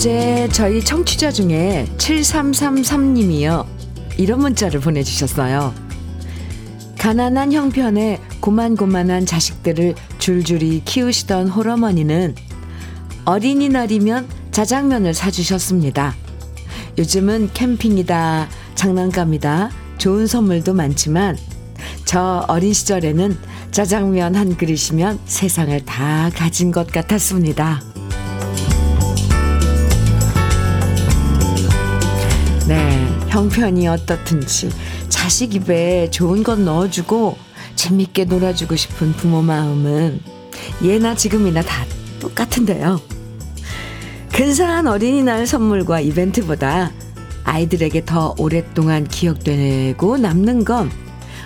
어제 저희 청취자 중에 7333님이요. 이런 문자를 보내주셨어요. 가난한 형편에 고만고만한 자식들을 줄줄이 키우시던 홀어머니는 어린이날이면 자장면을 사주셨습니다. 요즘은 캠핑이다, 장난감이다, 좋은 선물도 많지만 저 어린 시절에는 짜장면 한 그릇이면 세상을 다 가진 것 같았습니다. 형편이 어떻든지 자식 입에 좋은 것 넣어주고 재밌게 놀아주고 싶은 부모 마음은 예나 지금이나 다 똑같은데요. 근사한 어린이날 선물과 이벤트보다 아이들에게 더 오랫동안 기억되고 남는 건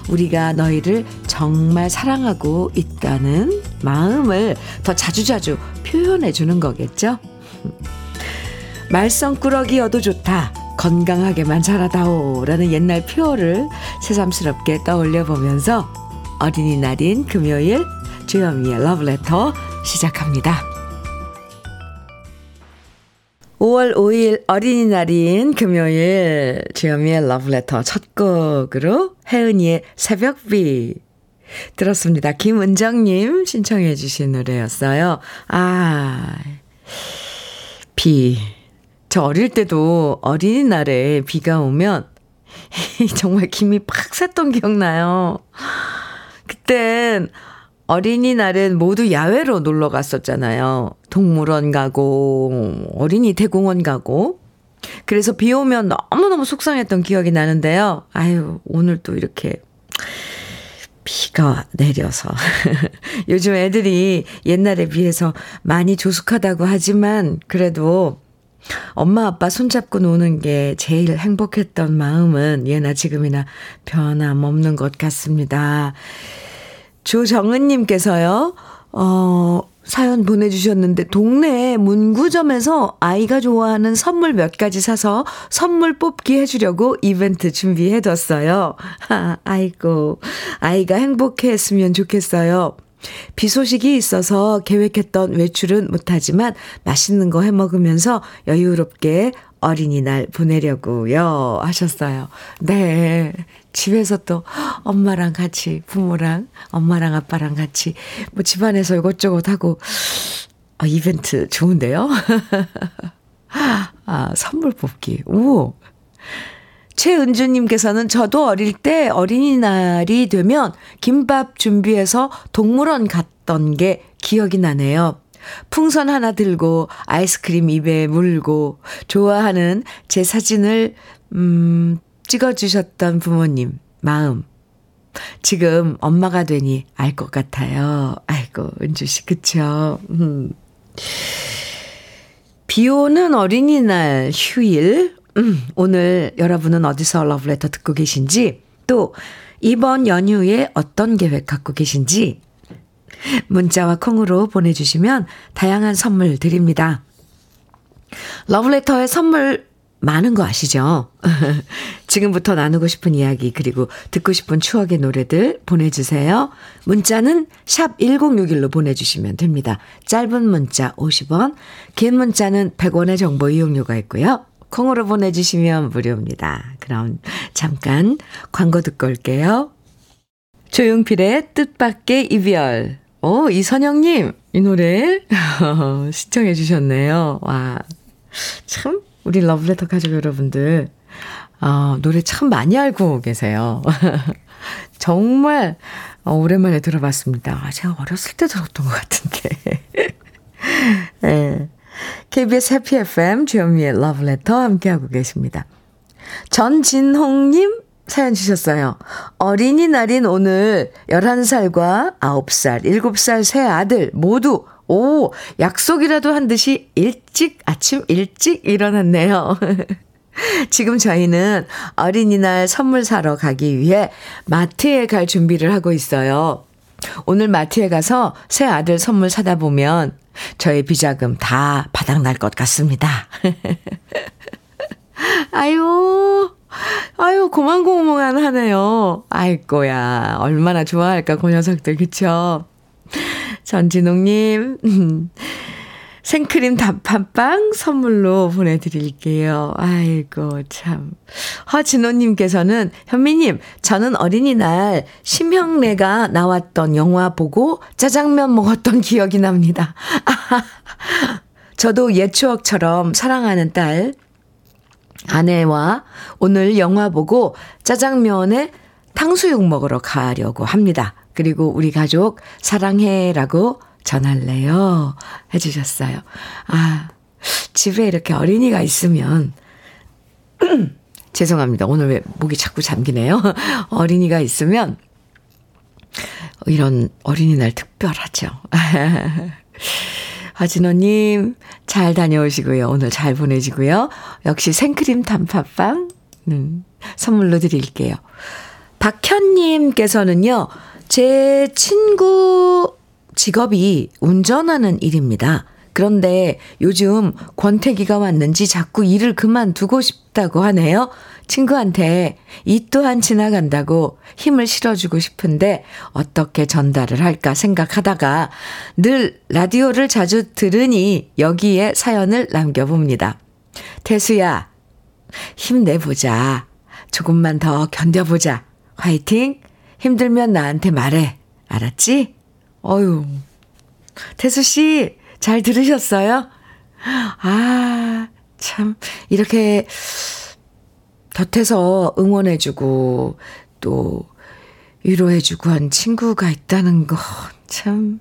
우리가 너희를 정말 사랑하고 있다는 마음을 더 자주자주 표현해 주는 거겠죠? 말썽꾸러기여도 좋다. 건강하게만 자라다오. 라는 옛날 표어를 새삼스럽게 떠올려 보면서 어린이날인 금요일 주현미의 러브레터 시작합니다. 5월 5일 어린이날인 금요일 주현미의 러브레터 첫 곡으로 혜은이의 새벽비 들었습니다. 김은정님 신청해 주신 노래였어요. 아, 비. 저 어릴 때도 어린이날에 비가 오면 정말 김이 팍 샜던 기억나요. 그땐 어린이날은 모두 야외로 놀러 갔었잖아요. 동물원 가고, 어린이 대공원 가고. 그래서 비 오면 너무너무 속상했던 기억이 나는데요. 아유, 오늘 또 이렇게 비가 내려서. 요즘 애들이 옛날에 비해서 많이 조숙하다고 하지만, 그래도 엄마 아빠 손잡고 노는 게 제일 행복했던 마음은 예나 지금이나 변함없는 것 같습니다. 조정은님께서요, 어, 사연 보내주셨는데, 동네 문구점에서 아이가 좋아하는 선물 몇 가지 사서 선물 뽑기 해주려고 이벤트 준비해뒀어요. 아, 아이고, 아이가 행복해 했으면 좋겠어요. 비 소식이 있어서 계획했던 외출은 못하지만 맛있는 거 해 먹으면서 여유롭게 어린이날 보내려고요. 하셨어요. 네. 집에서 또 엄마랑 같이, 부모랑, 엄마랑 아빠랑 같이, 뭐 집안에서 이것저것 하고, 아, 이벤트 좋은데요? 아, 선물 뽑기. 오. 최은주님께서는 저도 어릴 때 어린이날이 되면 김밥 준비해서 동물원 갔던 게 기억이 나네요. 풍선 하나 들고 아이스크림 입에 물고 좋아하는 제 사진을 음 찍어주셨던 부모님 마음 지금 엄마가 되니 알 것 같아요. 아이고 은주 씨 그쵸? 음. 비 오는 어린이날 휴일 음, 오늘 여러분은 어디서 러브레터 듣고 계신지 또 이번 연휴에 어떤 계획 갖고 계신지 문자와 콩으로 보내주시면 다양한 선물 드립니다. 러브레터의 선물 많은 거 아시죠? 지금부터 나누고 싶은 이야기 그리고 듣고 싶은 추억의 노래들 보내주세요. 문자는 샵 1061로 보내주시면 됩니다. 짧은 문자 50원, 긴 문자는 100원의 정보 이용료가 있고요. 콩으로 보내주시면 무료입니다. 그럼 잠깐 광고 듣고 올게요. 조용필의 뜻밖의 이별. 오, 이선영님, 이 노래 시청해 주셨네요. 와, 참, 우리 러브레터 가족 여러분들, 어, 노래 참 많이 알고 계세요. 정말 어, 오랜만에 들어봤습니다. 제가 어렸을 때 들었던 것 같은데. 네. KBS 해피 FM 주현미의 러브레터 함께하고 계십니다. 전진홍님 사연 주셨어요. 어린이날인 오늘 11살과 9살, 7살 새 아들 모두 오, 약속이라도 한 듯이 일찍, 아침 일찍 일어났네요. 지금 저희는 어린이날 선물 사러 가기 위해 마트에 갈 준비를 하고 있어요. 오늘 마트에 가서 새 아들 선물 사다 보면 저의 비자금 다 바닥날 것 같습니다. 아유, 아유, 고만고만 하네요. 아이고야, 얼마나 좋아할까, 그 녀석들, 그쵸? 전진웅님, 생크림 단팥빵 선물로 보내드릴게요. 아이고, 참. 허진호님께서는, 현미님, 저는 어린이날 심형래가 나왔던 영화 보고 짜장면 먹었던 기억이 납니다. 저도 옛 추억처럼 사랑하는 딸, 아내와 오늘 영화 보고 짜장면에 탕수육 먹으러 가려고 합니다. 그리고 우리 가족 사랑해라고 전할래요. 해주셨어요. 아, 집에 이렇게 어린이가 있으면, 죄송합니다. 오늘 왜 목이 자꾸 잠기네요. 어린이가 있으면, 이런 어린이날 특별하죠. 하진호님, 잘 다녀오시고요. 오늘 잘 보내시고요. 역시 생크림 단팥빵, 음, 선물로 드릴게요. 박현님께서는요, 제 친구 직업이 운전하는 일입니다. 그런데 요즘 권태기가 왔는지 자꾸 일을 그만두고 싶다고 하네요. 친구한테 이 또한 지나간다고 힘을 실어주고 싶은데 어떻게 전달을 할까 생각하다가 늘 라디오를 자주 들으니 여기에 사연을 남겨봅니다. 태수야, 힘내보자. 조금만 더 견뎌보자. 화이팅! 힘들면 나한테 말해. 알았지? 어유 태수 씨, 잘 들으셨어요? 아, 참, 이렇게 곁에서 응원해주고 또 위로해주고 한 친구가 있다는 거 참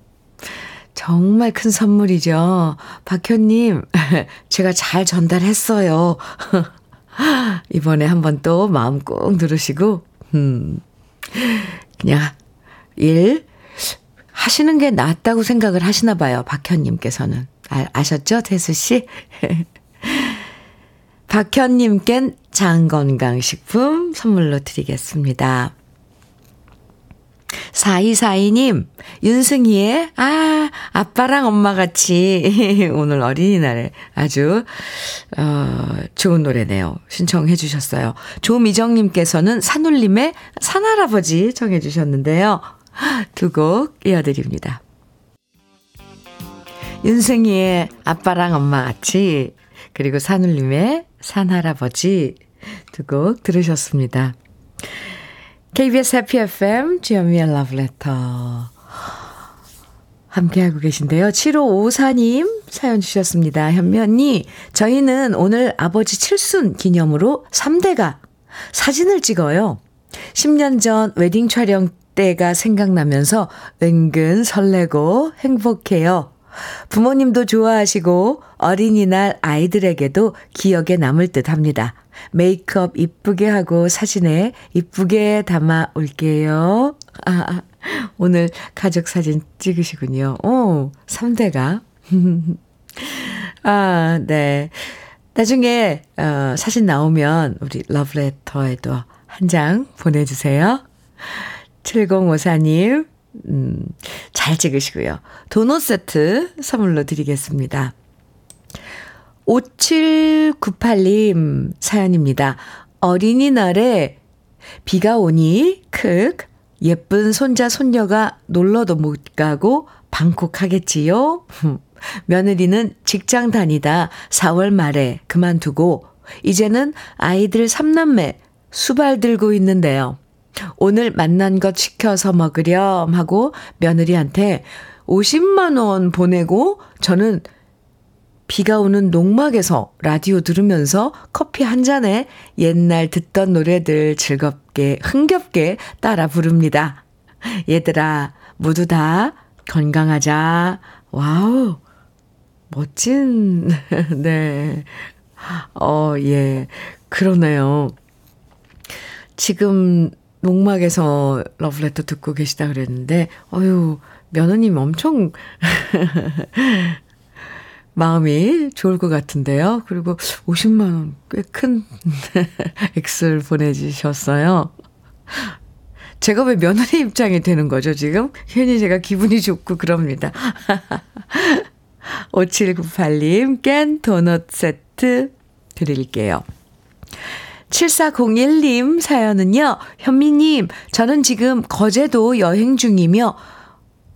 정말 큰 선물이죠. 박현님, 제가 잘 전달했어요. 이번에 한번 또 마음 꾹 누르시고, 음, 그냥 일 하시는 게 낫다고 생각을 하시나 봐요. 박현님께서는. 아, 아셨죠? 태수씨? 박현님껜 장건강식품 선물로 드리겠습니다. 4242님, 윤승희의, 아, 아빠랑 엄마 같이, 오늘 어린이날에 아주, 어, 좋은 노래네요. 신청해 주셨어요. 조미정님께서는 산울림의 산할아버지 청해 주셨는데요. 두 곡 이어드립니다. 윤승희의 아빠랑 엄마 같이, 그리고 산울림의 산할아버지 두 곡 들으셨습니다. KBS 해피 FM 주현미의 러브레터 함께하고 계신데요. 7554님 사연 주셨습니다. 현미 언니, 저희는 오늘 아버지 칠순 기념으로 3대가 사진을 찍어요. 10년 전 웨딩 촬영 때가 생각나면서 은근 설레고 행복해요. 부모님도 좋아하시고 어린이날 아이들에게도 기억에 남을 듯 합니다. 메이크업 이쁘게 하고 사진에 이쁘게 담아 올게요. 아, 오늘 가족 사진 찍으시군요. 오, 3대가. 아, 네. 나중에, 어, 사진 나오면 우리 러브레터에도 한 장 보내주세요. 7054님, 음, 잘 찍으시고요. 도넛 세트 선물로 드리겠습니다. 5798님 사연입니다. 어린이날에 비가 오니 크 예쁜 손자 손녀가 놀러도 못 가고 방콕하겠지요. 며느리는 직장 다니다 4월 말에 그만두고 이제는 아이들 3남매 수발 들고 있는데요. 오늘 만난 것 시켜서 먹으렴 하고 며느리한테 50만원 보내고 저는 비가 오는 농막에서 라디오 들으면서 커피 한 잔에 옛날 듣던 노래들 즐겁게, 흥겹게 따라 부릅니다. 얘들아, 모두 다 건강하자. 와우. 멋진, 네. 어, 예. 그러네요. 지금 농막에서 러브레터 듣고 계시다 그랬는데, 어유 며느님 엄청 마음이 좋을 것 같은데요. 그리고 50만원 꽤 큰 액수를 보내주셨어요. 제가 왜 며느리 입장이 되는 거죠, 지금? 괜히 제가 기분이 좋고 그럽니다. 5798님, 깬 도넛 세트 드릴게요. 7401님 사연은요, 현미님, 저는 지금 거제도 여행 중이며,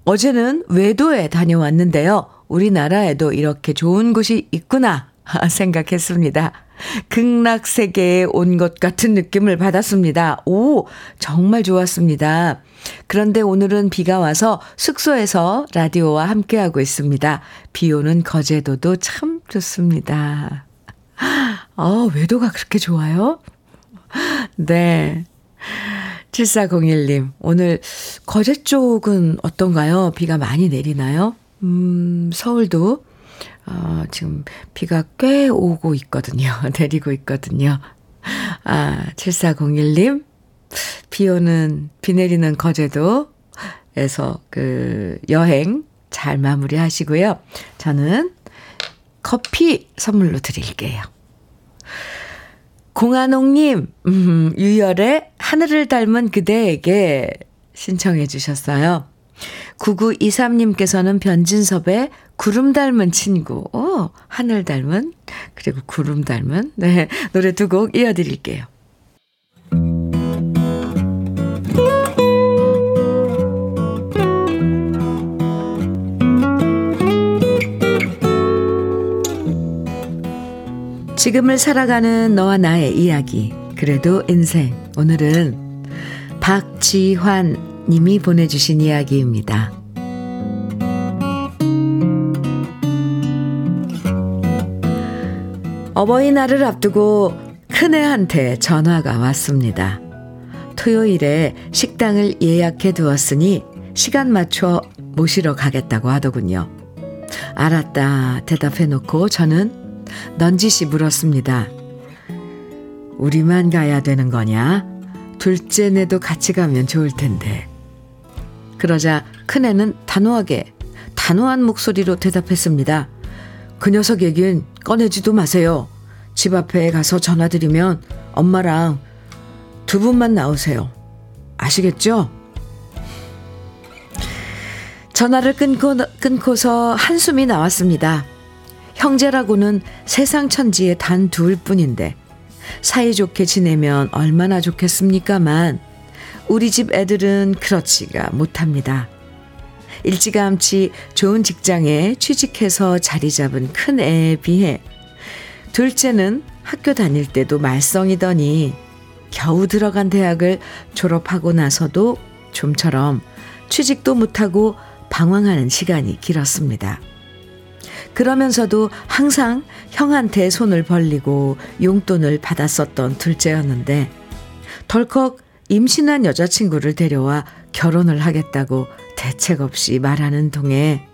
어제는 외도에 다녀왔는데요. 우리나라에도 이렇게 좋은 곳이 있구나 생각했습니다. 극락 세계에 온 것 같은 느낌을 받았습니다. 오, 정말 좋았습니다. 그런데 오늘은 비가 와서 숙소에서 라디오와 함께하고 있습니다. 비 오는 거제도도 참 좋습니다. 아, 외도가 그렇게 좋아요? 네. 7401님, 오늘 거제 쪽은 어떤가요? 비가 많이 내리나요? 음, 서울도, 어, 지금 비가 꽤 오고 있거든요. 내리고 있거든요. 아, 7401님, 비 오는, 비 내리는 거제도에서 그 여행 잘 마무리 하시고요. 저는 커피 선물로 드릴게요. 공한옥님, 음, 유열의 하늘을 닮은 그대에게 신청해 주셨어요. 9923님께서는 변진섭의 구름 닮은 친구, 오, 하늘 닮은, 그리고 구름 닮은, 네, 노래 두 곡 이어드릴게요. 지금을 살아가는 너와 나의 이야기. 그래도 인생. 오늘은 박지환 님이 보내주신 이야기입니다. 어버이날을 앞두고 큰애한테 전화가 왔습니다. 토요일에 식당을 예약해 두었으니 시간 맞춰 모시러 가겠다고 하더군요. 알았다 대답해 놓고 저는 넌지시 물었습니다. 우리만 가야 되는 거냐? 둘째네도 같이 가면 좋을 텐데. 그러자 큰애는 단호하게, 단호한 목소리로 대답했습니다. 그 녀석 얘긴 꺼내지도 마세요. 집 앞에 가서 전화드리면 엄마랑 두 분만 나오세요. 아시겠죠? 전화를 끊고, 끊고서 한숨이 나왔습니다. 형제라고는 세상 천지에 단 둘 뿐인데 사이좋게 지내면 얼마나 좋겠습니까만 우리 집 애들은 그렇지가 못합니다. 일찌감치 좋은 직장에 취직해서 자리 잡은 큰 애에 비해 둘째는 학교 다닐 때도 말썽이더니 겨우 들어간 대학을 졸업하고 나서도 좀처럼 취직도 못하고 방황하는 시간이 길었습니다. 그러면서도 항상 형한테 손을 벌리고 용돈을 받았었던 둘째였는데 덜컥 임신한 여자친구를 데려와 결혼을 하겠다고 대책 없이 말하는 동에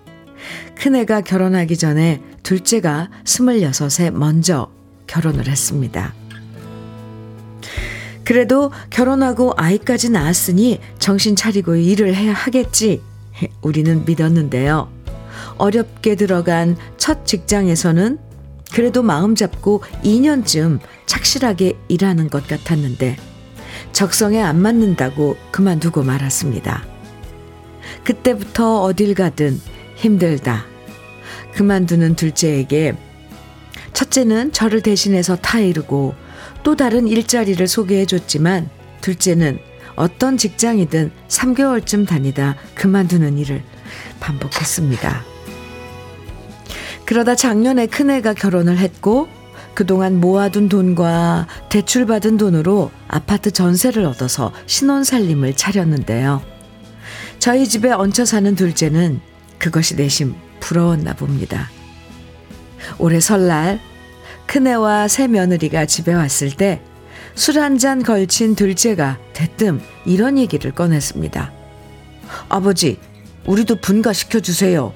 큰애가 결혼하기 전에 둘째가 스물여섯에 먼저 결혼을 했습니다. 그래도 결혼하고 아이까지 낳았으니 정신 차리고 일을 해야 하겠지. 우리는 믿었는데요. 어렵게 들어간 첫 직장에서는 그래도 마음 잡고 2년쯤 착실하게 일하는 것 같았는데 적성에 안 맞는다고 그만두고 말았습니다. 그때부터 어딜 가든 힘들다. 그만두는 둘째에게 첫째는 저를 대신해서 타이르고 또 다른 일자리를 소개해 줬지만 둘째는 어떤 직장이든 3개월쯤 다니다 그만두는 일을 반복했습니다. 그러다 작년에 큰애가 결혼을 했고 그동안 모아둔 돈과 대출받은 돈으로 아파트 전세를 얻어서 신혼 살림을 차렸는데요. 저희 집에 얹혀 사는 둘째는 그것이 내심 부러웠나 봅니다. 올해 설날 큰애와 새 며느리가 집에 왔을 때 술 한 잔 걸친 둘째가 대뜸 이런 얘기를 꺼냈습니다. 아버지, 우리도 분가시켜 주세요.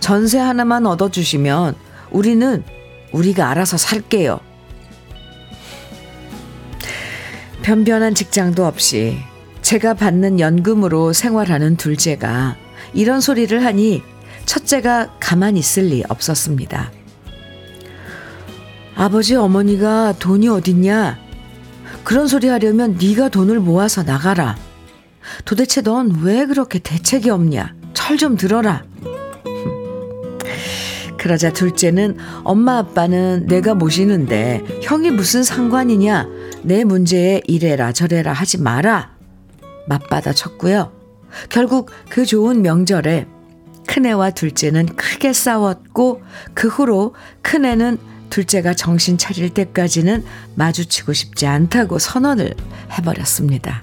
전세 하나만 얻어주시면 우리는 우리가 알아서 살게요. 변변한 직장도 없이 제가 받는 연금으로 생활하는 둘째가 이런 소리를 하니 첫째가 가만히 있을 리 없었습니다. 아버지 어머니가 돈이 어딨냐? 그런 소리 하려면 네가 돈을 모아서 나가라. 도대체 넌 왜 그렇게 대책이 없냐? 철 좀 들어라. 그러자 둘째는 엄마 아빠는 내가 모시는데 형이 무슨 상관이냐 내 문제에 이래라 저래라 하지 마라 맞받아 쳤고요. 결국 그 좋은 명절에 큰애와 둘째는 크게 싸웠고 그 후로 큰애는 둘째가 정신 차릴 때까지는 마주치고 싶지 않다고 선언을 해버렸습니다.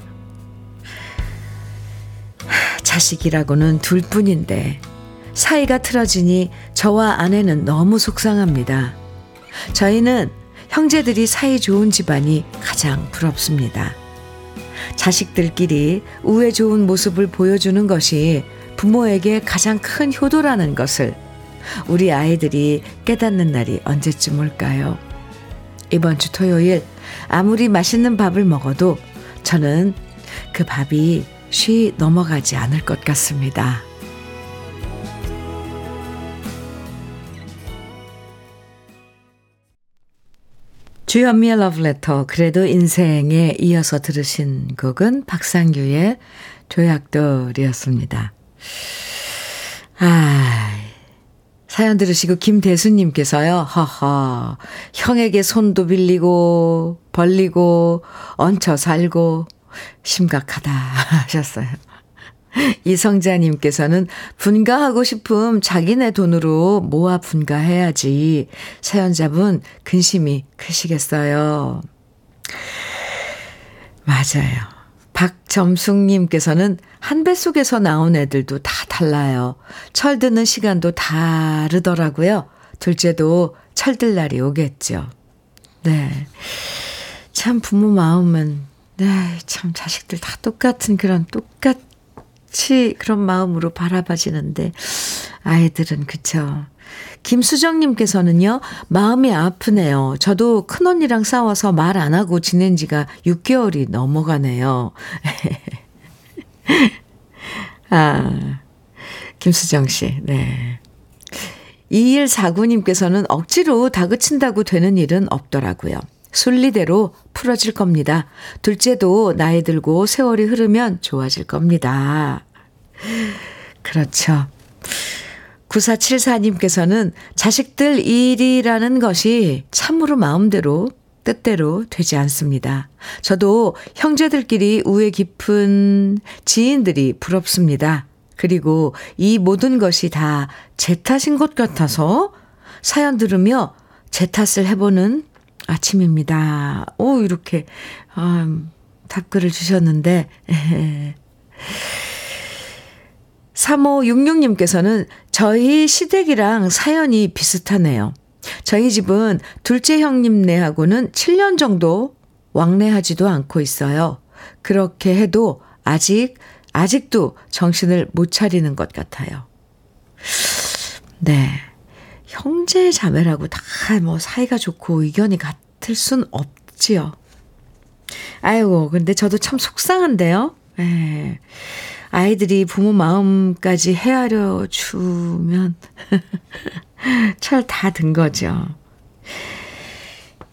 자식이라고는 둘뿐인데 사이가 틀어지니 저와 아내는 너무 속상합니다. 저희는 형제들이 사이 좋은 집안이 가장 부럽습니다. 자식들끼리 우애 좋은 모습을 보여주는 것이 부모에게 가장 큰 효도라는 것을 우리 아이들이 깨닫는 날이 언제쯤 올까요? 이번 주 토요일 아무리 맛있는 밥을 먹어도 저는 그 밥이 쉬 넘어가지 않을 것 같습니다. 주현미의 러브레터 그래도 인생에 이어서 들으신 곡은 박상규의 조약돌이었습니다. 아, 사연 들으시고 김대수님께서요, 허허, 형에게 손도 빌리고, 벌리고, 얹혀 살고, 심각하다 하셨어요. 이성자님께서는 분가하고 싶음 자기네 돈으로 모아 분가해야지. 사연자분 근심이 크시겠어요. 맞아요. 박점숙님께서는 한 배 속에서 나온 애들도 다 달라요. 철드는 시간도 다르더라고요. 둘째도 철들 날이 오겠죠. 네. 참 부모 마음은, 네, 참 자식들 다 똑같은 그런 똑같 이 그런 마음으로 바라봐지는데, 아이들은 그쵸. 김수정님께서는요, 마음이 아프네요. 저도 큰언니랑 싸워서 말 안 하고 지낸 지가 6개월이 넘어가네요. 아, 김수정 씨, 네. 2149님께서는 억지로 다그친다고 되는 일은 없더라고요. 순리대로 풀어질 겁니다. 둘째도 나이 들고 세월이 흐르면 좋아질 겁니다. 그렇죠. 9474님께서는 자식들 일이라는 것이 참으로 마음대로 뜻대로 되지 않습니다. 저도 형제들끼리 우애 깊은 지인들이 부럽습니다. 그리고 이 모든 것이 다 제 탓인 것 같아서 사연 들으며 제 탓을 해보는 아침입니다. 오, 이렇게, 아, 답글을 주셨는데, 3566님께서는 저희 시댁이랑 사연이 비슷하네요. 저희 집은 둘째 형님네하고는 7년 정도 왕래하지도 않고 있어요. 그렇게 해도 아직, 아직도 정신을 못 차리는 것 같아요. 네. 형제 자매라고 다 뭐 사이가 좋고 의견이 같을 순 없지요. 아이고, 근데 저도 참 속상한데요. 예. 아이들이 부모 마음까지 헤아려 주면 철 다 든 거죠.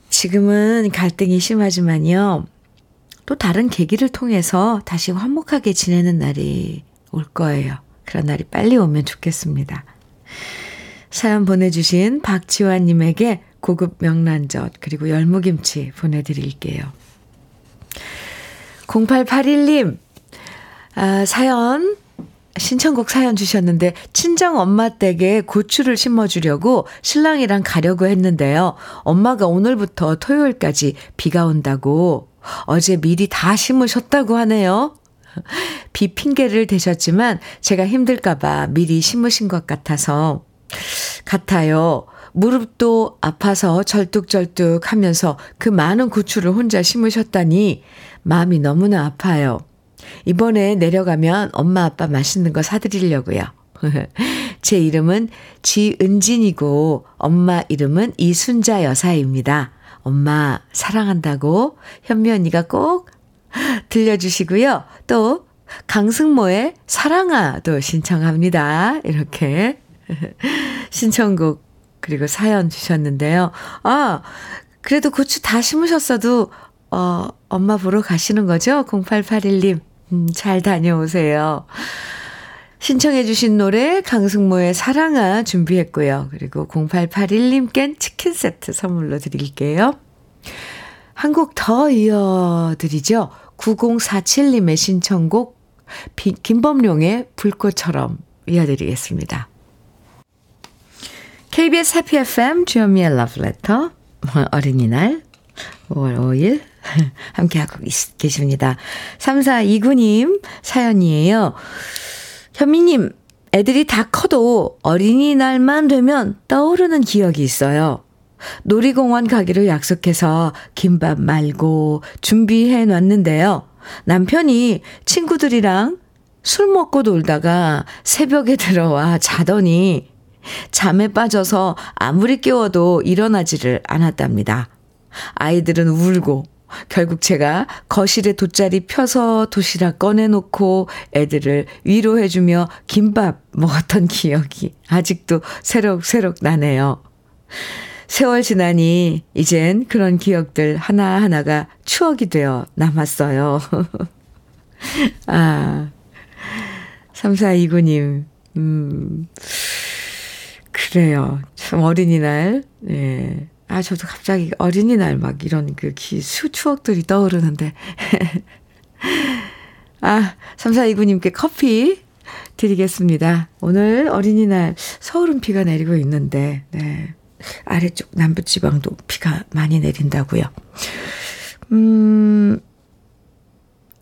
지금은 갈등이 심하지만요. 또 다른 계기를 통해서 다시 화목하게 지내는 날이 올 거예요. 그런 날이 빨리 오면 좋겠습니다. 사연 보내주신 박지환님에게 고급 명란젓 그리고 열무김치 보내드릴게요. 0881님, 아, 사연, 신청곡 사연 주셨는데, 친정 엄마 댁에 고추를 심어주려고 신랑이랑 가려고 했는데요. 엄마가 오늘부터 토요일까지 비가 온다고 어제 미리 다 심으셨다고 하네요. 비 핑계를 대셨지만 제가 힘들까봐 미리 심으신 것 같아서, 같아요. 무릎도 아파서 절뚝절뚝 하면서 그 많은 고추를 혼자 심으셨다니 마음이 너무나 아파요. 이번에 내려가면 엄마 아빠 맛있는 거 사드리려고요. 제 이름은 지은진이고 엄마 이름은 이순자 여사입니다. 엄마 사랑한다고 현미 언니가 꼭 들려주시고요. 또 강승모의 사랑아도 신청합니다. 이렇게 신청곡 그리고 사연 주셨는데요. 아, 그래도 고추 다 심으셨어도 어, 엄마 보러 가시는 거죠? 0881님. 음, 잘 다녀오세요. 신청해주신 노래 강승모의 사랑아 준비했고요. 그리고 0881님껜 치킨 세트 선물로 드릴게요. 한 곡 더 이어드리죠. 9047님의 신청곡 김범룡의 불꽃처럼 이어드리겠습니다. KBS 해피 FM 주현미의 러브레터 어린이날 5월 5일 함께하고 계십니다. 3429님 사연이에요. 현미님, 애들이 다 커도 어린이날만 되면 떠오르는 기억이 있어요. 놀이공원 가기로 약속해서 김밥 말고 준비해 놨는데요. 남편이 친구들이랑 술 먹고 놀다가 새벽에 들어와 자더니 잠에 빠져서 아무리 깨워도 일어나지를 않았답니다. 아이들은 울고 결국 제가 거실에 돗자리 펴서 도시락 꺼내놓고 애들을 위로해주며 김밥 먹었던 기억이 아직도 새록새록 나네요. 세월 지나니 이젠 그런 기억들 하나하나가 추억이 되어 남았어요. 아, 3429님, 음, 그래요. 참 어린이날, 예. 아, 저도 갑자기 어린이날 막 이런 그 기, 수, 추억들이 떠오르는데. 아, 3429님께 커피 드리겠습니다. 오늘 어린이날 서울은 비가 내리고 있는데, 네. 아래쪽 남부지방도 비가 많이 내린다고요. 음,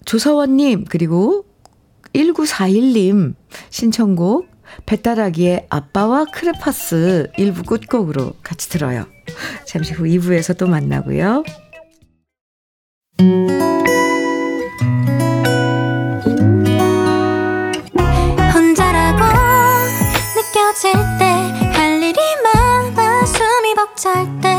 조서원님, 그리고 1941님 신청곡 배따라기의 아빠와 크레파스 일부 끝곡으로 같이 들어요. 잠시 후 2부에서 또 만나고요. 혼자라고 느껴질 때 할 일이 많아 숨이 벅찰 때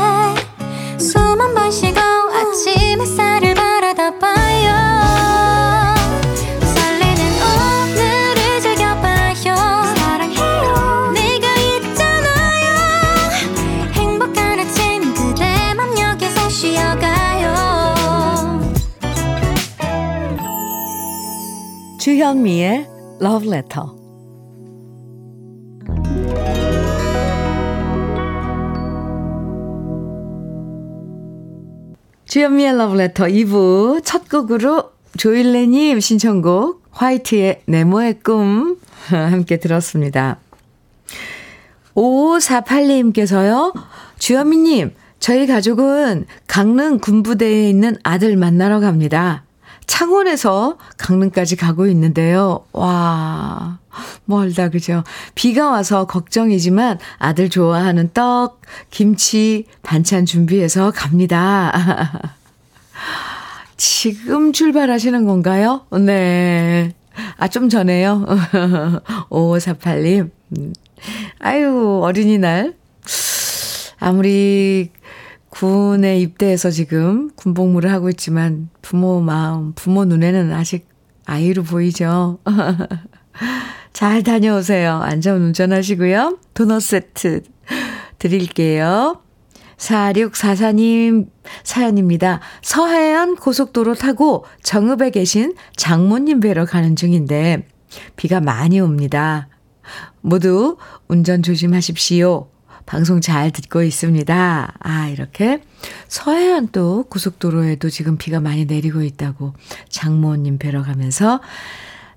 주현미의 Love Letter 주현미의 러브레터 2부 첫 곡으로 조일레님 신청곡 화이트의 네모의 꿈 함께 들었습니다. 5548님께서요. 주현미님, 저희 가족은 강릉 군부대에 있는 아들 만나러 갑니다. 창원에서 강릉까지 가고 있는데요. 와, 멀다, 그죠? 비가 와서 걱정이지만 아들 좋아하는 떡, 김치, 반찬 준비해서 갑니다. 지금 출발하시는 건가요? 네. 아, 좀 전에요. 5548님. 아유, 어린이날. 아무리 군에 입대해서 지금 군복무를 하고 있지만 부모 마음, 부모 눈에는 아직 아이로 보이죠. 잘 다녀오세요. 안전 운전하시고요. 도넛 세트 드릴게요. 4644님 사연입니다. 서해안 고속도로 타고 정읍에 계신 장모님 뵈러 가는 중인데 비가 많이 옵니다. 모두 운전 조심하십시오. 방송 잘 듣고 있습니다. 아, 이렇게 서해안 또 고속도로에도 지금 비가 많이 내리고 있다고 장모님 뵈러 가면서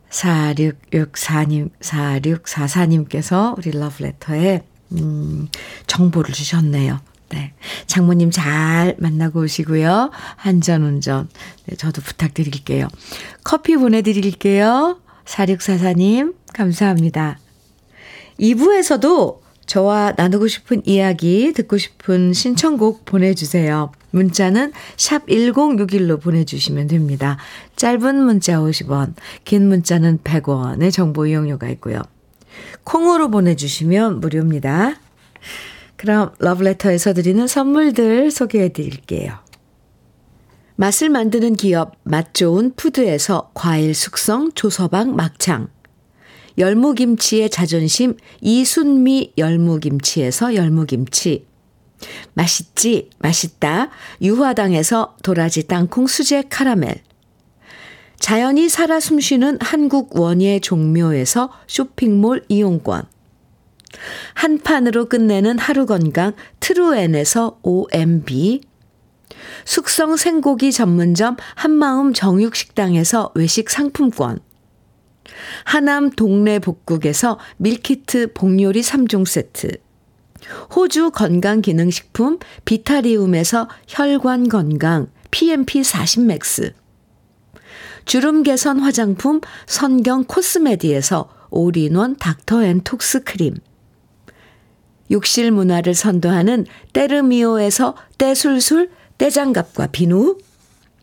4664님, 4644님께서 우리 러브레터에, 음, 정보를 주셨네요. 네. 장모님 잘 만나고 오시고요. 안전운전. 네, 저도 부탁드릴게요. 커피 보내드릴게요. 4644님, 감사합니다. 2부에서도 저와 나누고 싶은 이야기, 듣고 싶은 신청곡 보내주세요. 문자는 샵 1061로 보내주시면 됩니다. 짧은 문자 50원, 긴 문자는 100원의 정보 이용료가 있고요. 콩으로 보내주시면 무료입니다. 그럼 러브레터에서 드리는 선물들 소개해 드릴게요. 맛을 만드는 기업 맛 좋은 푸드에서 과일 숙성 조서방 막창 열무김치의 자존심 이순미 열무김치에서 열무김치. 맛있지 맛있다. 유화당에서 도라지 땅콩 수제 카라멜. 자연이 살아 숨쉬는 한국 원예 종묘에서 쇼핑몰 이용권. 한 판으로 끝내는 하루 건강 트루엔에서 OMB 숙성 생고기 전문점 한마음 정육식당에서 외식 상품권 하남 동네 복국에서 밀키트 복요리 3종 세트. 호주 건강기능식품 비타리움에서 혈관 건강 PMP 40 맥스. 주름 개선 화장품 선경 코스메디에서 올인원 닥터 앤 톡스 크림. 욕실 문화를 선도하는 때르미오에서 때술술 때장갑과 비누.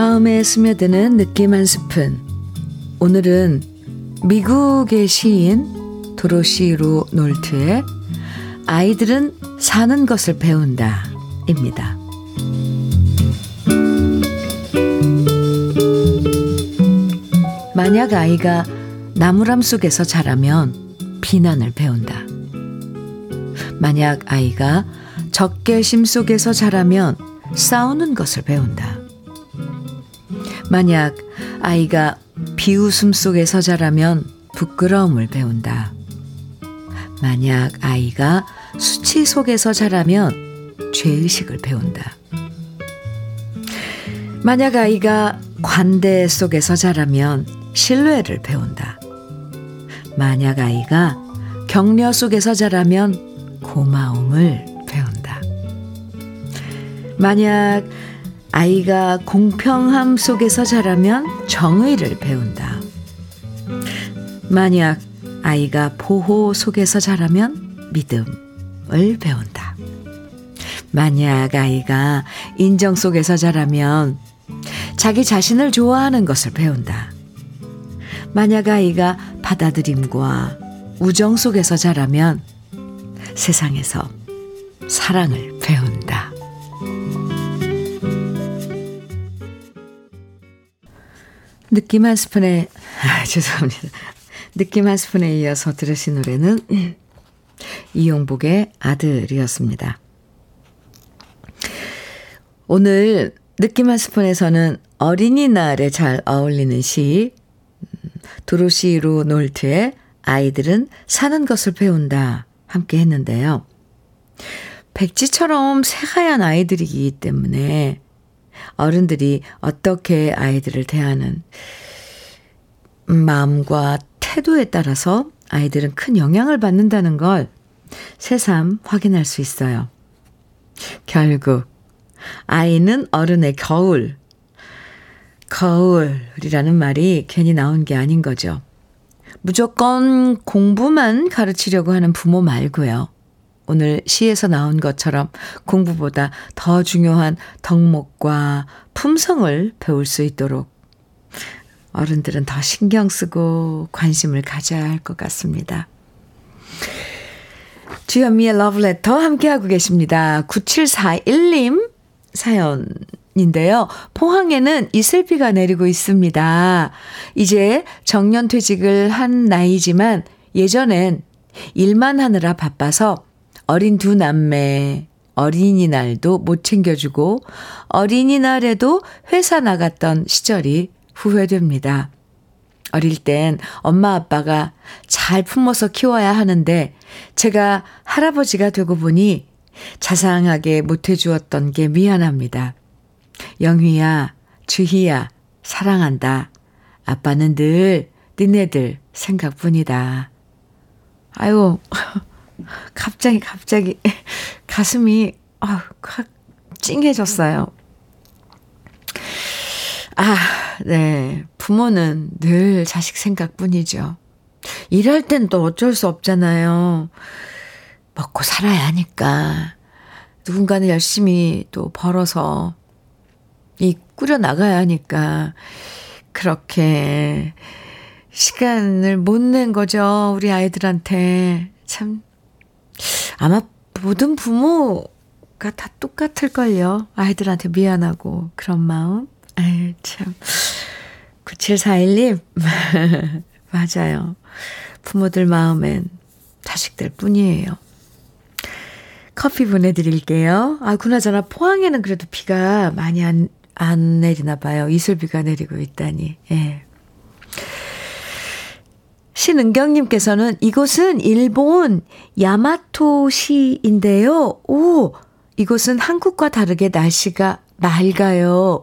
마음에 스며드는 느낌 한 스푼. 오늘은 미국의 시인 도로시 로 놀트의 아이들은 사는 것을 배운다. 입니다. 만약 아이가 나무람 속에서 자라면 비난을 배운다. 만약 아이가 적개심 속에서 자라면 싸우는 것을 배운다. 만약 아이가 비웃음 속에서 자라면 부끄러움을 배운다. 만약 아이가 수치 속에서 자라면 죄의식을 배운다. 만약 아이가 관대 속에서 자라면 신뢰를 배운다. 만약 아이가 격려 속에서 자라면 고마움을 배운다. 만약 아이가 공평함 속에서 자라면 정의를 배운다. 만약 아이가 보호 속에서 자라면 믿음을 배운다. 만약 아이가 인정 속에서 자라면 자기 자신을 좋아하는 것을 배운다. 만약 아이가 받아들임과 우정 속에서 자라면 세상에서 사랑을 배운다. 느낌 한 스푼에, 아, 죄송합니다. 느낌 한 스푼에 이어서 들으신 노래는 이용복의 아들이었습니다. 오늘 느낌 한 스푼에서는 어린이날에 잘 어울리는 시, 도로시 로 놀트의 아이들은 사는 것을 배운다 함께 했는데요. 백지처럼 새하얀 아이들이기 때문에 어른들이 어떻게 아이들을 대하는 마음과 태도에 따라서 아이들은 큰 영향을 받는다는 걸 새삼 확인할 수 있어요. 결국, 아이는 어른의 겨울. 거울이라는 말이 괜히 나온 게 아닌 거죠. 무조건 공부만 가르치려고 하는 부모 말고요. 오늘 시에서 나온 것처럼 공부보다 더 중요한 덕목과 품성을 배울 수 있도록 어른들은 더 신경 쓰고 관심을 가져야 할 것 같습니다. 주현미의 러브레터 함께하고 계십니다. 9741님 사연 인데요. 포항에는 이슬비가 내리고 있습니다. 이제 정년 퇴직을 한 나이지만 예전엔 일만 하느라 바빠서 어린 두 남매 어린이날도 못 챙겨주고 어린이날에도 회사 나갔던 시절이 후회됩니다. 어릴 땐 엄마 아빠가 잘 품어서 키워야 하는데 제가 할아버지가 되고 보니 자상하게 못해주었던 게 미안합니다. 영희야, 주희야, 사랑한다. 아빠는 늘 니네들 생각뿐이다. 아유, 갑자기, 갑자기, 가슴이, 아, 확 찡해졌어요. 아, 네. 부모는 늘 자식 생각뿐이죠. 일할 땐 또 어쩔 수 없잖아요. 먹고 살아야 하니까. 누군가는 열심히 또 벌어서 이 꾸려 나가야 하니까 그렇게 시간을 못 낸 거죠. 우리 아이들한테. 참, 아마 모든 부모가 다 똑같을걸요. 아이들한테 미안하고 그런 마음. 아유, 참. 9741님. 맞아요. 부모들 마음엔 자식들 뿐이에요. 커피 보내드릴게요. 아, 그나저나 포항에는 그래도 비가 많이 안, 안 내리나 봐요. 이슬비가 내리고 있다니. 예. 신은경님께서는 이곳은 일본 야마토시인데요. 오, 이곳은 한국과 다르게 날씨가 맑아요.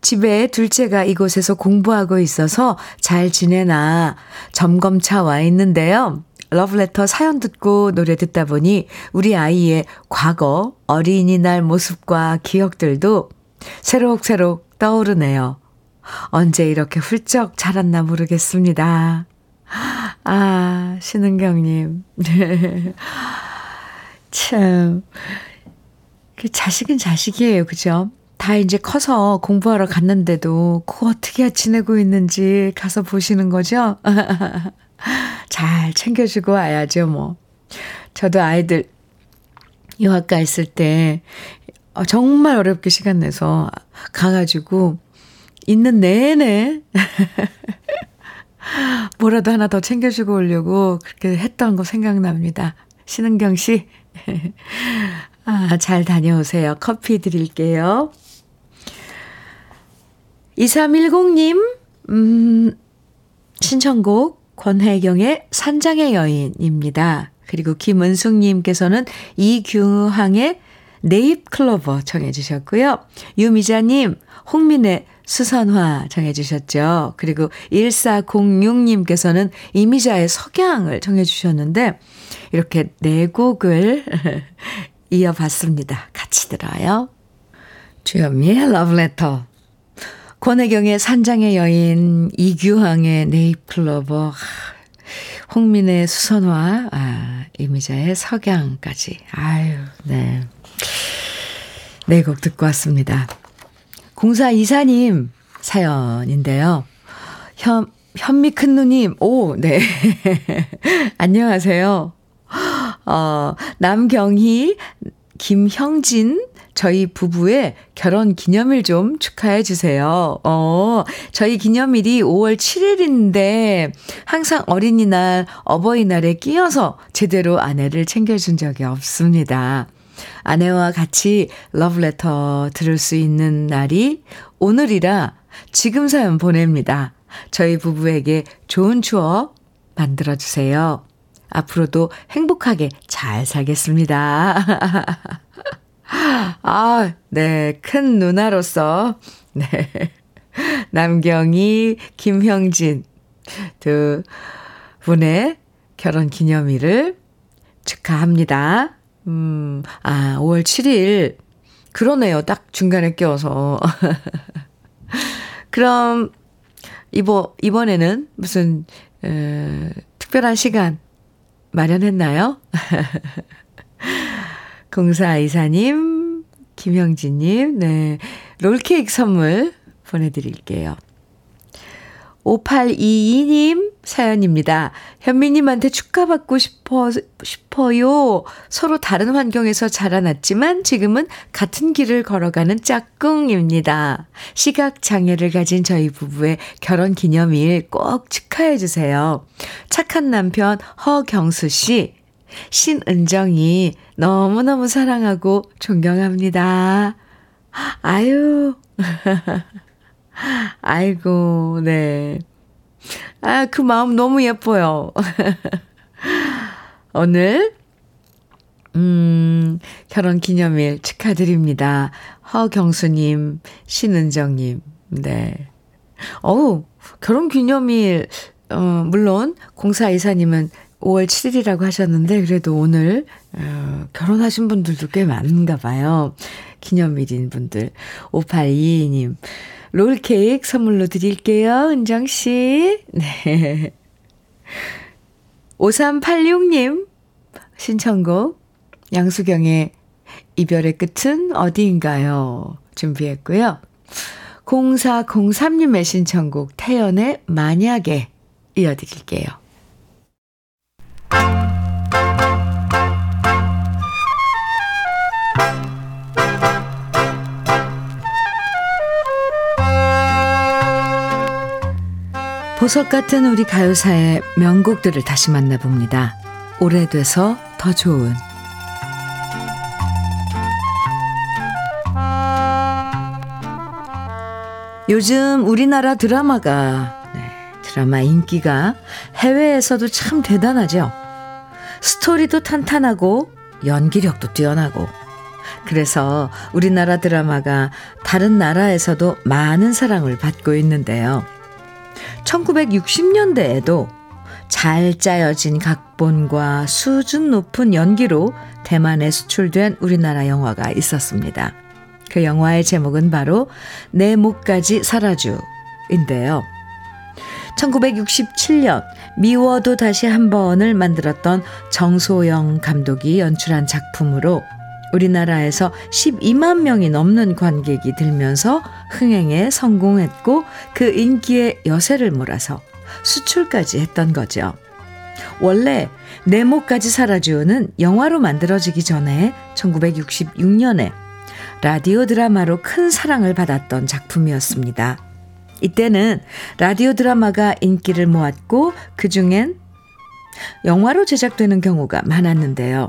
집에 둘째가 이곳에서 공부하고 있어서 잘 지내나 점검차 와 있는데요. 러브레터 사연 듣고 노래 듣다 보니 우리 아이의 과거 어린이날 모습과 기억들도 새록새록 떠오르네요. 언제 이렇게 훌쩍 자랐나 모르겠습니다. 아, 신은경님. 참. 그 자식은 자식이에요. 그죠? 다 이제 커서 공부하러 갔는데도 그거 어떻게 지내고 있는지 가서 보시는 거죠? 잘 챙겨주고 와야죠, 뭐. 저도 아이들 유학가 있을 때 어, 정말 어렵게 시간 내서 가가지고 있는 내내 뭐라도 하나 더 챙겨주고 오려고 그렇게 했던 거 생각납니다. 신은경 씨, 아, 잘 다녀오세요. 커피 드릴게요. 2310님, 음, 신청곡 권혜경의 산장의 여인입니다. 그리고 김은숙님께서는 이규항의 네잎클로버 정해주셨고요. 유미자님, 홍민의 수선화 정해주셨죠. 그리고 1406님께서는 이미자의 석양을 정해주셨는데, 이렇게 네 곡을 이어봤습니다. 같이 들어요. 주현미의 러브레터. 권혜경의 산장의 여인, 이규항의 네잎클로버, 홍민의 수선화, 아, 이미자의 석양까지. 아유, 네. 네 곡 듣고 왔습니다. 공사 이사님 사연인데요. 현, 현미 큰 누님, 오, 네. 안녕하세요. 어, 남경희, 김형진, 저희 부부의 결혼 기념일 좀 축하해 주세요. 어, 저희 기념일이 5월 7일인데 항상 어린이날, 어버이날에 끼어서 제대로 아내를 챙겨준 적이 없습니다. 아내와 같이 러브레터 들을 수 있는 날이 오늘이라 지금 사연 보냅니다. 저희 부부에게 좋은 추억 만들어주세요. 앞으로도 행복하게 잘 살겠습니다. 아, 네. 큰 누나로서, 네. 남경희, 김형진 두 분의 결혼 기념일을 축하합니다. 음, 아, 5월 7일. 그러네요. 딱 중간에 껴서. 그럼, 이번, 이번에는 무슨, 에, 특별한 시간 마련했나요? 공사이사님, 김형진님, 네. 롤케이크 선물 보내드릴게요. 5822님 사연입니다. 현미님한테 축하받고 싶어, 싶어요. 서로 다른 환경에서 자라났지만 지금은 같은 길을 걸어가는 짝꿍입니다. 시각장애를 가진 저희 부부의 결혼 기념일 꼭 축하해주세요. 착한 남편 허경수 씨, 신은정이 너무너무 사랑하고 존경합니다. 아유. 아이고, 네. 아, 그 마음 너무 예뻐요. 오늘, 음, 결혼 기념일 축하드립니다. 허경수님, 신은정님, 네. 어우, 결혼 기념일, 어, 물론, 공사 이사님은 5월 7일이라고 하셨는데, 그래도 오늘, 어, 결혼하신 분들도 꽤 많은가 봐요. 기념일인 분들. 5822님. 롤케이크 선물로 드릴게요, 은정 씨. 네. 5386님, 신청곡, 양수경의 이별의 끝은 어디인가요? 준비했고요. 0403님의 신청곡, 태연의 만약에 이어드릴게요. 보석 같은 우리 가요사의 명곡들을 다시 만나봅니다. 오래돼서 더 좋은 요즘 우리나라 드라마가 네, 드라마 인기가 해외에서도 참 대단하죠. 스토리도 탄탄하고 연기력도 뛰어나고 그래서 우리나라 드라마가 다른 나라에서도 많은 사랑을 받고 있는데요. 1960년대에도 잘 짜여진 각본과 수준 높은 연기로 대만에 수출된 우리나라 영화가 있었습니다. 그 영화의 제목은 바로 내 목까지 살아주인데요. 1967년 미워도 다시 한 번을 만들었던 정소영 감독이 연출한 작품으로 우리나라에서 12만 명이 넘는 관객이 들면서 흥행에 성공했고 그 인기에 여세를 몰아서 수출까지 했던 거죠. 원래 내 목까지 살아주는 영화로 만들어지기 전에 1966년에 라디오 드라마로 큰 사랑을 받았던 작품이었습니다. 이때는 라디오 드라마가 인기를 모았고 그 중엔 영화로 제작되는 경우가 많았는데요.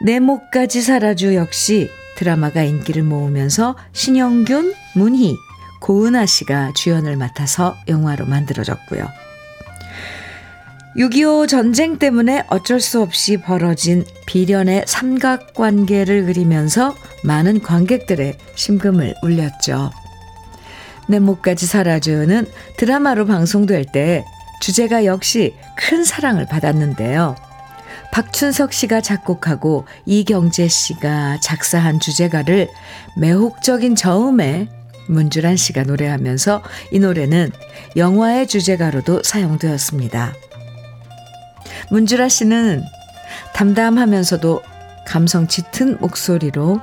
내 목까지 살아주 역시 드라마가 인기를 모으면서 신영균, 문희, 고은아 씨가 주연을 맡아서 영화로 만들어졌고요. 6.25 전쟁 때문에 어쩔 수 없이 벌어진 비련의 삼각관계를 그리면서 많은 관객들의 심금을 울렸죠. 내 목까지 살아주는 드라마로 방송될 때 주제가 역시 큰 사랑을 받았는데요. 박춘석 씨가 작곡하고 이경재 씨가 작사한 주제가를 매혹적인 저음에 문주란 씨가 노래하면서 이 노래는 영화의 주제가로도 사용되었습니다. 문주라 씨는 담담하면서도 감성 짙은 목소리로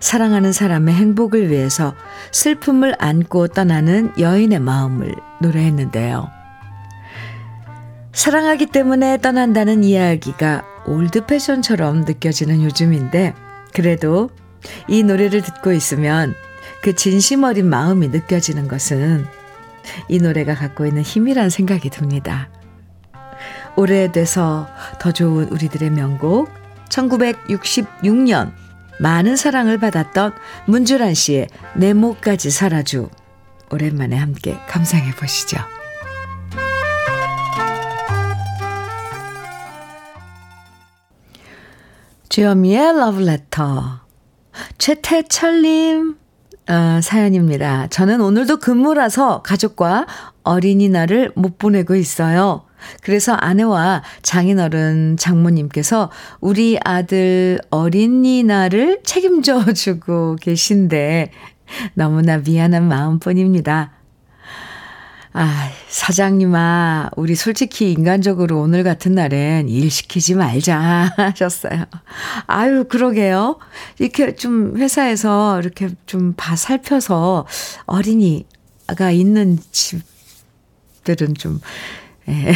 사랑하는 사람의 행복을 위해서 슬픔을 안고 떠나는 여인의 마음을 노래했는데요. 사랑하기 때문에 떠난다는 이야기가 old fashion처럼 느껴지는 요즘인데, 그래도 이 노래를 듣고 있으면 그 진심 어린 마음이 느껴지는 것은 이 노래가 갖고 있는 힘이란 생각이 듭니다. 오래돼서 더 좋은 우리들의 명곡, 1966년 많은 사랑을 받았던 문주란 씨의 내 목까지 살아줘. 오랜만에 함께 감상해 보시죠. 주여미의 러브레터. 최태철님, 어, 사연입니다. 저는 오늘도 근무라서 가족과 어린이날을 못 보내고 있어요. 그래서 아내와 장인어른 장모님께서 우리 아들 어린이날을 책임져 주고 계신데 너무나 미안한 마음뿐입니다. 아, 사장님아, 우리 솔직히 인간적으로 오늘 같은 날엔 일 시키지 말자 하셨어요. 아유, 그러게요. 이렇게 좀 회사에서 이렇게 좀 봐 살펴서 어린이가 있는 집들은 좀, 예,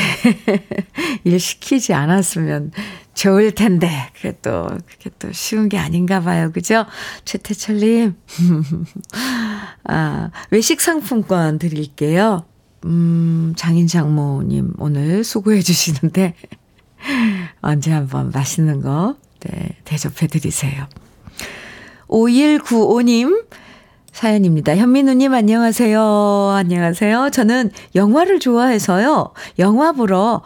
일 시키지 않았으면 좋을 텐데, 그게 또, 그게 또 쉬운 게 아닌가 봐요. 그죠? 최태철님. 아, 외식 상품권 드릴게요. 음, 장인 장모님 오늘 수고해 주시는데 언제 한번 맛있는 거 네, 대접해 드리세요. 5195님 사연입니다. 현민우님 안녕하세요. 안녕하세요. 저는 영화를 좋아해서요. 영화 보러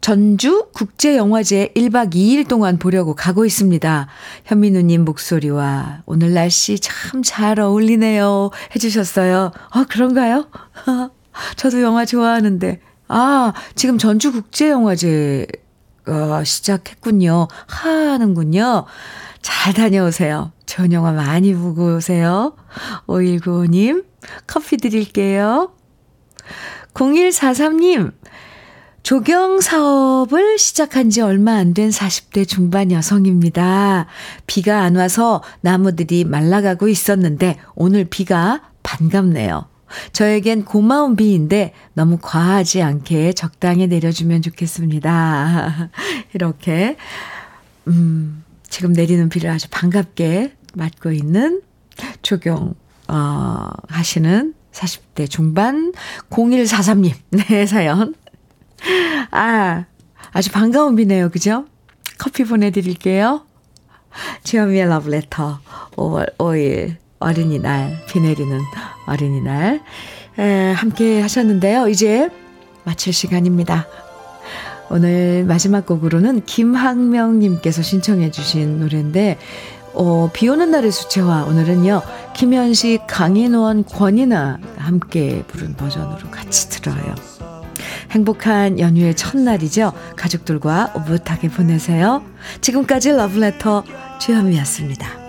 전주 국제영화제 1박 2일 동안 보려고 가고 있습니다. 현민우님 목소리와 오늘 날씨 참 잘 어울리네요. 해주셨어요. 어, 그런가요? 저도 영화 좋아하는데. 아, 지금 전주국제영화제가 시작했군요. 하는군요. 잘 다녀오세요. 좋은 영화 많이 보고 오세요. 5195님, 커피 드릴게요. 0143님, 조경 사업을 시작한 지 얼마 안 된 40대 중반 여성입니다. 비가 안 와서 나무들이 말라가고 있었는데 오늘 비가 반갑네요. 저에겐 고마운 비인데 너무 과하지 않게 적당히 내려주면 좋겠습니다. 이렇게, 음, 지금 내리는 비를 아주 반갑게 맞고 있는 조경, 어, 하시는 40대 중반 0143님, 네, 사연. 아, 아주 반가운 비네요. 그죠? 커피 보내드릴게요. 주현미의 러브레터 5월 5일 어린이날, 비 내리는 어린이날. 에, 함께 하셨는데요. 이제 마칠 시간입니다. 오늘 마지막 곡으로는 김학명님께서 신청해 주신 노래인데, 어, 비 오는 날의 수채화. 오늘은요, 김현식, 강인원, 권이나 함께 부른 버전으로 같이 들어요. 행복한 연휴의 첫날이죠. 가족들과 오붓하게 보내세요. 지금까지 러브레터 주현미였습니다.